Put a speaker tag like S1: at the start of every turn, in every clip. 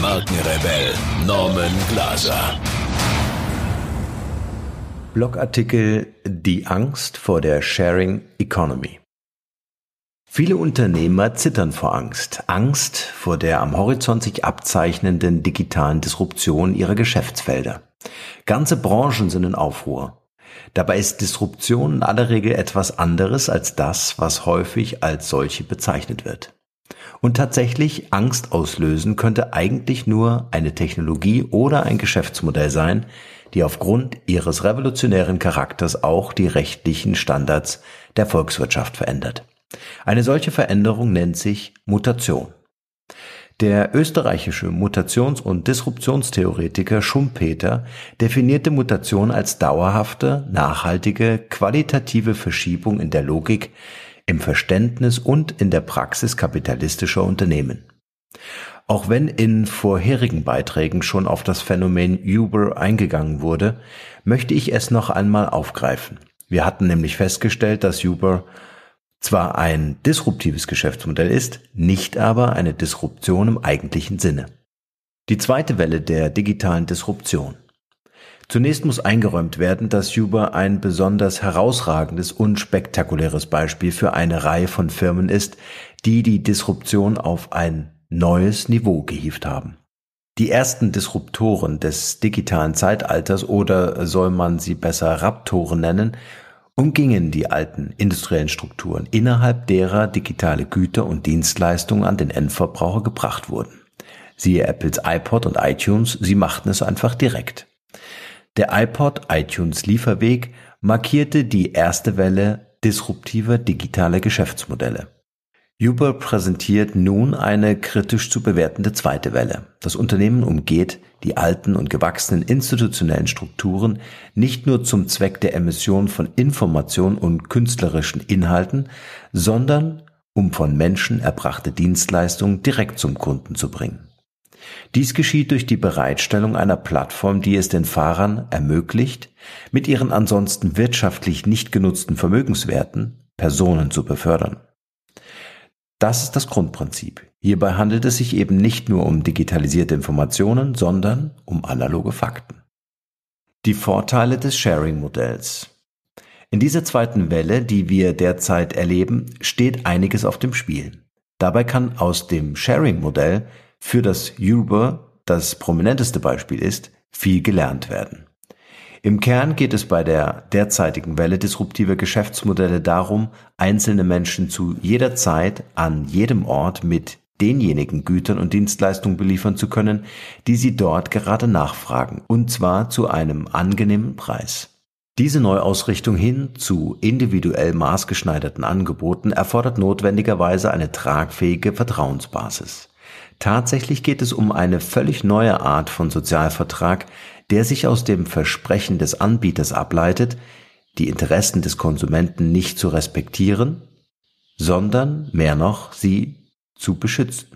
S1: Markenrebell Norman Glaser.
S2: Blogartikel Die Angst vor der Sharing Economy. Viele Unternehmer zittern vor Angst. Angst vor der am Horizont sich abzeichnenden digitalen Disruption ihrer Geschäftsfelder. Ganze Branchen sind in Aufruhr. Dabei ist Disruption in aller Regel etwas anderes als das, was häufig als solche bezeichnet wird. Und tatsächlich Angst auslösen könnte eigentlich nur eine Technologie oder ein Geschäftsmodell sein, die aufgrund ihres revolutionären Charakters auch die rechtlichen Standards der Volkswirtschaft verändert. Eine solche Veränderung nennt sich Mutation. Der österreichische Mutations- und Disruptionstheoretiker Schumpeter definierte Mutation als dauerhafte, nachhaltige, qualitative Verschiebung in der Logik, im Verständnis und in der Praxis kapitalistischer Unternehmen. Auch wenn in vorherigen Beiträgen schon auf das Phänomen Uber eingegangen wurde, möchte ich es noch einmal aufgreifen. Wir hatten nämlich festgestellt, dass Uber zwar ein disruptives Geschäftsmodell ist, nicht aber eine Disruption im eigentlichen Sinne. Die zweite Welle der digitalen Disruption. Zunächst muss eingeräumt werden, dass Uber ein besonders herausragendes und spektakuläres Beispiel für eine Reihe von Firmen ist, die die Disruption auf ein neues Niveau gehievt haben. Die ersten Disruptoren des digitalen Zeitalters oder soll man sie besser Raptoren nennen, umgingen die alten industriellen Strukturen, innerhalb derer digitale Güter und Dienstleistungen an den Endverbraucher gebracht wurden. Siehe Apples iPod und iTunes, sie machten es einfach direkt. Der iPod iTunes Lieferweg markierte die erste Welle disruptiver digitaler Geschäftsmodelle. Uber präsentiert nun eine kritisch zu bewertende zweite Welle. Das Unternehmen umgeht die alten und gewachsenen institutionellen Strukturen nicht nur zum Zweck der Emission von Information und künstlerischen Inhalten, sondern um von Menschen erbrachte Dienstleistungen direkt zum Kunden zu bringen. Dies geschieht durch die Bereitstellung einer Plattform, die es den Fahrern ermöglicht, mit ihren ansonsten wirtschaftlich nicht genutzten Vermögenswerten Personen zu befördern. Das ist das Grundprinzip. Hierbei handelt es sich eben nicht nur um digitalisierte Informationen, sondern um analoge Fakten. Die Vorteile des Sharing-Modells. In dieser zweiten Welle, die wir derzeit erleben, steht einiges auf dem Spiel. Dabei kann aus dem Sharing-Modell, für das Uber das prominenteste Beispiel ist, viel gelernt werden. Im Kern geht es bei der derzeitigen Welle disruptiver Geschäftsmodelle darum, einzelne Menschen zu jeder Zeit an jedem Ort mit denjenigen Gütern und Dienstleistungen beliefern zu können, die sie dort gerade nachfragen, und zwar zu einem angenehmen Preis. Diese Neuausrichtung hin zu individuell maßgeschneiderten Angeboten erfordert notwendigerweise eine tragfähige Vertrauensbasis. Tatsächlich geht es um eine völlig neue Art von Sozialvertrag, der sich aus dem Versprechen des Anbieters ableitet, die Interessen des Konsumenten nicht zu respektieren, sondern mehr noch sie zu beschützen.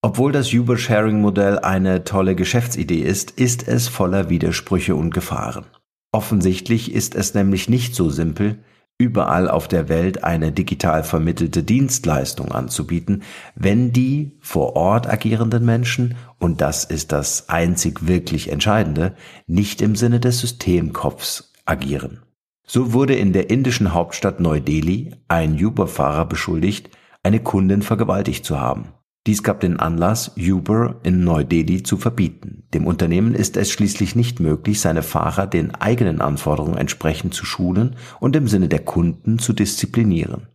S2: Obwohl das Uber-Sharing-Modell eine tolle Geschäftsidee ist, ist es voller Widersprüche und Gefahren. Offensichtlich ist es nämlich nicht so simpel, überall auf der Welt eine digital vermittelte Dienstleistung anzubieten, wenn die vor Ort agierenden Menschen, und das ist das einzig wirklich Entscheidende, nicht im Sinne des Systemkopfs agieren. So wurde in der indischen Hauptstadt Neu-Delhi ein Uber-Fahrer beschuldigt, eine Kundin vergewaltigt zu haben. Dies gab den Anlass, Uber in Neu-Delhi zu verbieten. Dem Unternehmen ist es schließlich nicht möglich, seine Fahrer den eigenen Anforderungen entsprechend zu schulen und im Sinne der Kunden zu disziplinieren.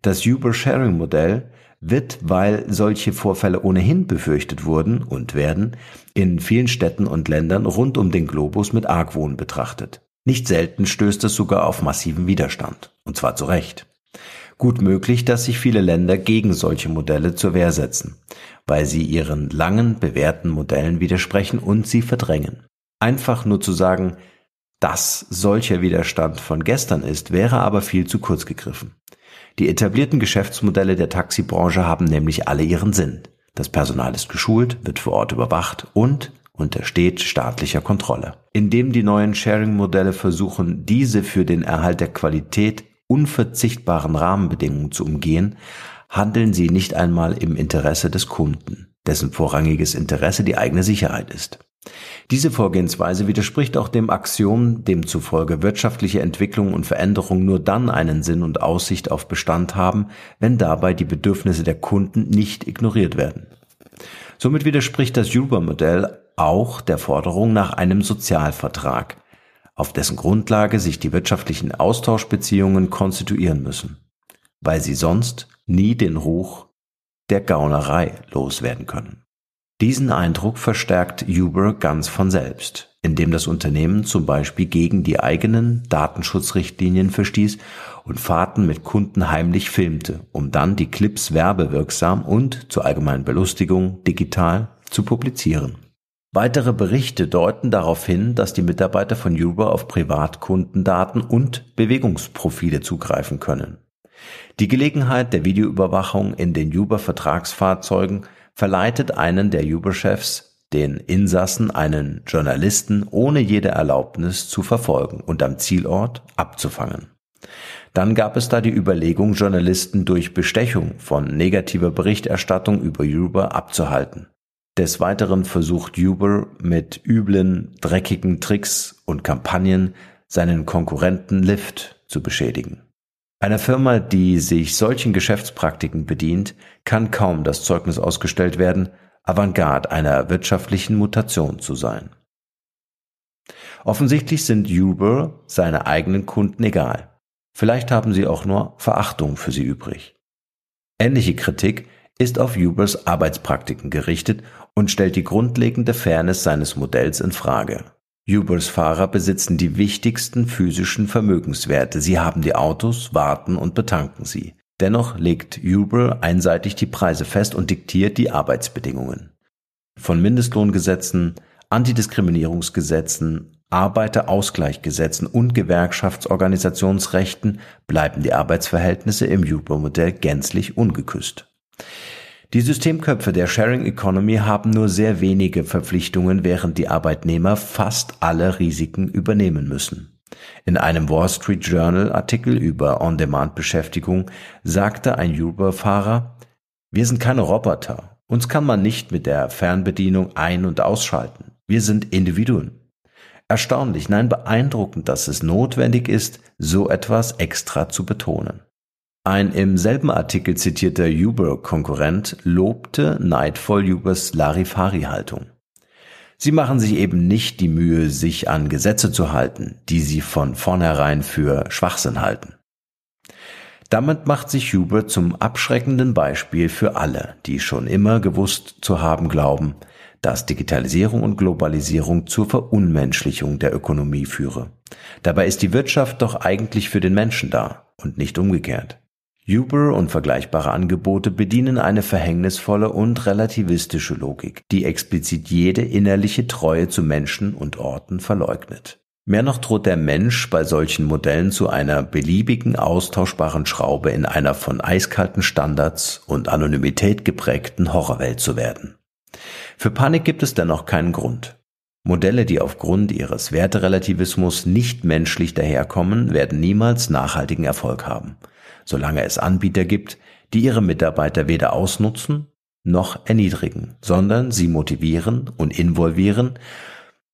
S2: Das Uber-Sharing-Modell wird, weil solche Vorfälle ohnehin befürchtet wurden und werden, in vielen Städten und Ländern rund um den Globus mit Argwohn betrachtet. Nicht selten stößt es sogar auf massiven Widerstand. Und zwar zu Recht. Gut möglich, dass sich viele Länder gegen solche Modelle zur Wehr setzen, weil sie ihren langen bewährten Modellen widersprechen und sie verdrängen. Einfach nur zu sagen, dass solcher Widerstand von gestern ist, wäre aber viel zu kurz gegriffen. Die etablierten Geschäftsmodelle der Taxibranche haben nämlich alle ihren Sinn. Das Personal ist geschult, wird vor Ort überwacht und untersteht staatlicher Kontrolle. Indem die neuen Sharing-Modelle versuchen, diese für den Erhalt der Qualität unverzichtbaren Rahmenbedingungen zu umgehen, handeln sie nicht einmal im Interesse des Kunden, dessen vorrangiges Interesse die eigene Sicherheit ist. Diese Vorgehensweise widerspricht auch dem Axiom, demzufolge wirtschaftliche Entwicklung und Veränderung nur dann einen Sinn und Aussicht auf Bestand haben, wenn dabei die Bedürfnisse der Kunden nicht ignoriert werden. Somit widerspricht das Uber-Modell auch der Forderung nach einem Sozialvertrag, auf dessen Grundlage sich die wirtschaftlichen Austauschbeziehungen konstituieren müssen, weil sie sonst nie den Ruch der Gaunerei loswerden können. Diesen Eindruck verstärkt Uber ganz von selbst, indem das Unternehmen zum Beispiel gegen die eigenen Datenschutzrichtlinien verstieß und Fahrten mit Kunden heimlich filmte, um dann die Clips werbewirksam und zur allgemeinen Belustigung digital zu publizieren. Weitere Berichte deuten darauf hin, dass die Mitarbeiter von Uber auf Privatkundendaten und Bewegungsprofile zugreifen können. Die Gelegenheit der Videoüberwachung in den Uber-Vertragsfahrzeugen verleitet einen der Uber-Chefs, den Insassen, einen Journalisten ohne jede Erlaubnis zu verfolgen und am Zielort abzufangen. Dann gab es da die Überlegung, Journalisten durch Bestechung von negativer Berichterstattung über Uber abzuhalten. Des Weiteren versucht Uber mit üblen, dreckigen Tricks und Kampagnen seinen Konkurrenten Lyft zu beschädigen. Einer Firma, die sich solchen Geschäftspraktiken bedient, kann kaum das Zeugnis ausgestellt werden, Avantgarde einer wirtschaftlichen Mutation zu sein. Offensichtlich sind Uber seine eigenen Kunden egal. Vielleicht haben sie auch nur Verachtung für sie übrig. Ähnliche Kritik ist auf Ubers Arbeitspraktiken gerichtet und stellt die grundlegende Fairness seines Modells in Frage. Ubers Fahrer besitzen die wichtigsten physischen Vermögenswerte. Sie haben die Autos, warten und betanken sie. Dennoch legt Uber einseitig die Preise fest und diktiert die Arbeitsbedingungen. Von Mindestlohngesetzen, Antidiskriminierungsgesetzen, Arbeiterausgleichgesetzen und Gewerkschaftsorganisationsrechten bleiben die Arbeitsverhältnisse im Uber-Modell gänzlich ungeküsst. Die Systemköpfe der Sharing Economy haben nur sehr wenige Verpflichtungen, während die Arbeitnehmer fast alle Risiken übernehmen müssen. In einem Wall Street Journal Artikel über On-Demand-Beschäftigung sagte ein Uber-Fahrer, wir sind keine Roboter. Uns kann man nicht mit der Fernbedienung ein- und ausschalten. Wir sind Individuen. Erstaunlich, nein beeindruckend, dass es notwendig ist, so etwas extra zu betonen. Ein im selben Artikel zitierter Uber-Konkurrent lobte neidvoll Ubers Larifari-Haltung. Sie machen sich eben nicht die Mühe, sich an Gesetze zu halten, die sie von vornherein für Schwachsinn halten. Damit macht sich Uber zum abschreckenden Beispiel für alle, die schon immer gewusst zu haben glauben, dass Digitalisierung und Globalisierung zur Verunmenschlichung der Ökonomie führe. Dabei ist die Wirtschaft doch eigentlich für den Menschen da und nicht umgekehrt. Uber und vergleichbare Angebote bedienen eine verhängnisvolle und relativistische Logik, die explizit jede innerliche Treue zu Menschen und Orten verleugnet. Mehr noch droht der Mensch bei solchen Modellen zu einer beliebigen austauschbaren Schraube in einer von eiskalten Standards und Anonymität geprägten Horrorwelt zu werden. Für Panik gibt es dennoch keinen Grund. Modelle, die aufgrund ihres Werterelativismus nicht menschlich daherkommen, werden niemals nachhaltigen Erfolg haben solange es Anbieter gibt, die ihre Mitarbeiter weder ausnutzen noch erniedrigen, sondern sie motivieren und involvieren,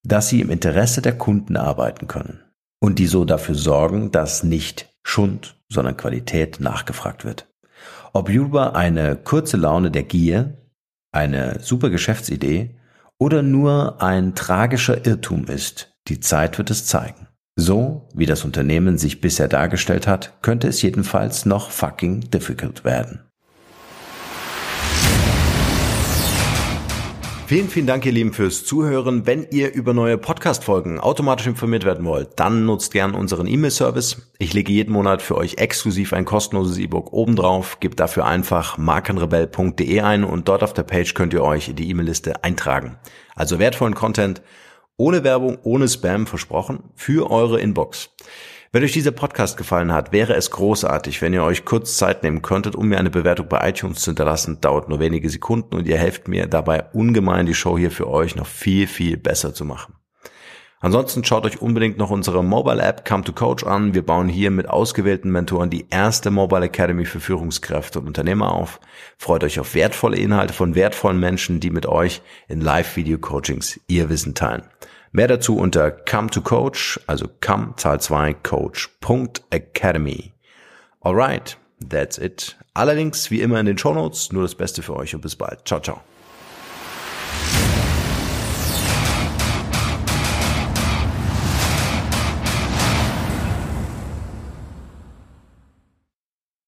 S2: dass sie im Interesse der Kunden arbeiten können und die so dafür sorgen, dass nicht Schund, sondern Qualität nachgefragt wird. Ob Uber eine kurze Laune der Gier, eine super Geschäftsidee oder nur ein tragischer Irrtum ist, die Zeit wird es zeigen. So, wie das Unternehmen sich bisher dargestellt hat, könnte es jedenfalls noch fucking difficult werden. Vielen, vielen Dank, ihr Lieben, fürs Zuhören. Wenn ihr über neue Podcast-Folgen automatisch informiert werden wollt, dann nutzt gern unseren E-Mail-Service. Ich lege jeden Monat für euch exklusiv ein kostenloses E-Book obendrauf. Gebt dafür einfach markenrebell.de ein und dort auf der Page könnt ihr euch in die E-Mail-Liste eintragen. Also wertvollen Content ohne Werbung, ohne Spam versprochen für eure Inbox. Wenn euch dieser Podcast gefallen hat, wäre es großartig, wenn ihr euch kurz Zeit nehmen könntet, um mir eine Bewertung bei iTunes zu hinterlassen. Dauert nur wenige Sekunden und ihr helft mir dabei ungemein, die Show hier für euch noch viel, viel besser zu machen. Ansonsten schaut euch unbedingt noch unsere Mobile App Come to Coach an. Wir bauen hier mit ausgewählten Mentoren die erste Mobile Academy für Führungskräfte und Unternehmer auf. Freut euch auf wertvolle Inhalte von wertvollen Menschen, die mit euch in Live-Video-Coachings ihr Wissen teilen. Mehr dazu unter come to coach, also come Zahl 2 coach.academy. Alright, that's it. Allerdings wie immer in den Show Notes. Nur das Beste für euch und bis bald. Ciao, ciao.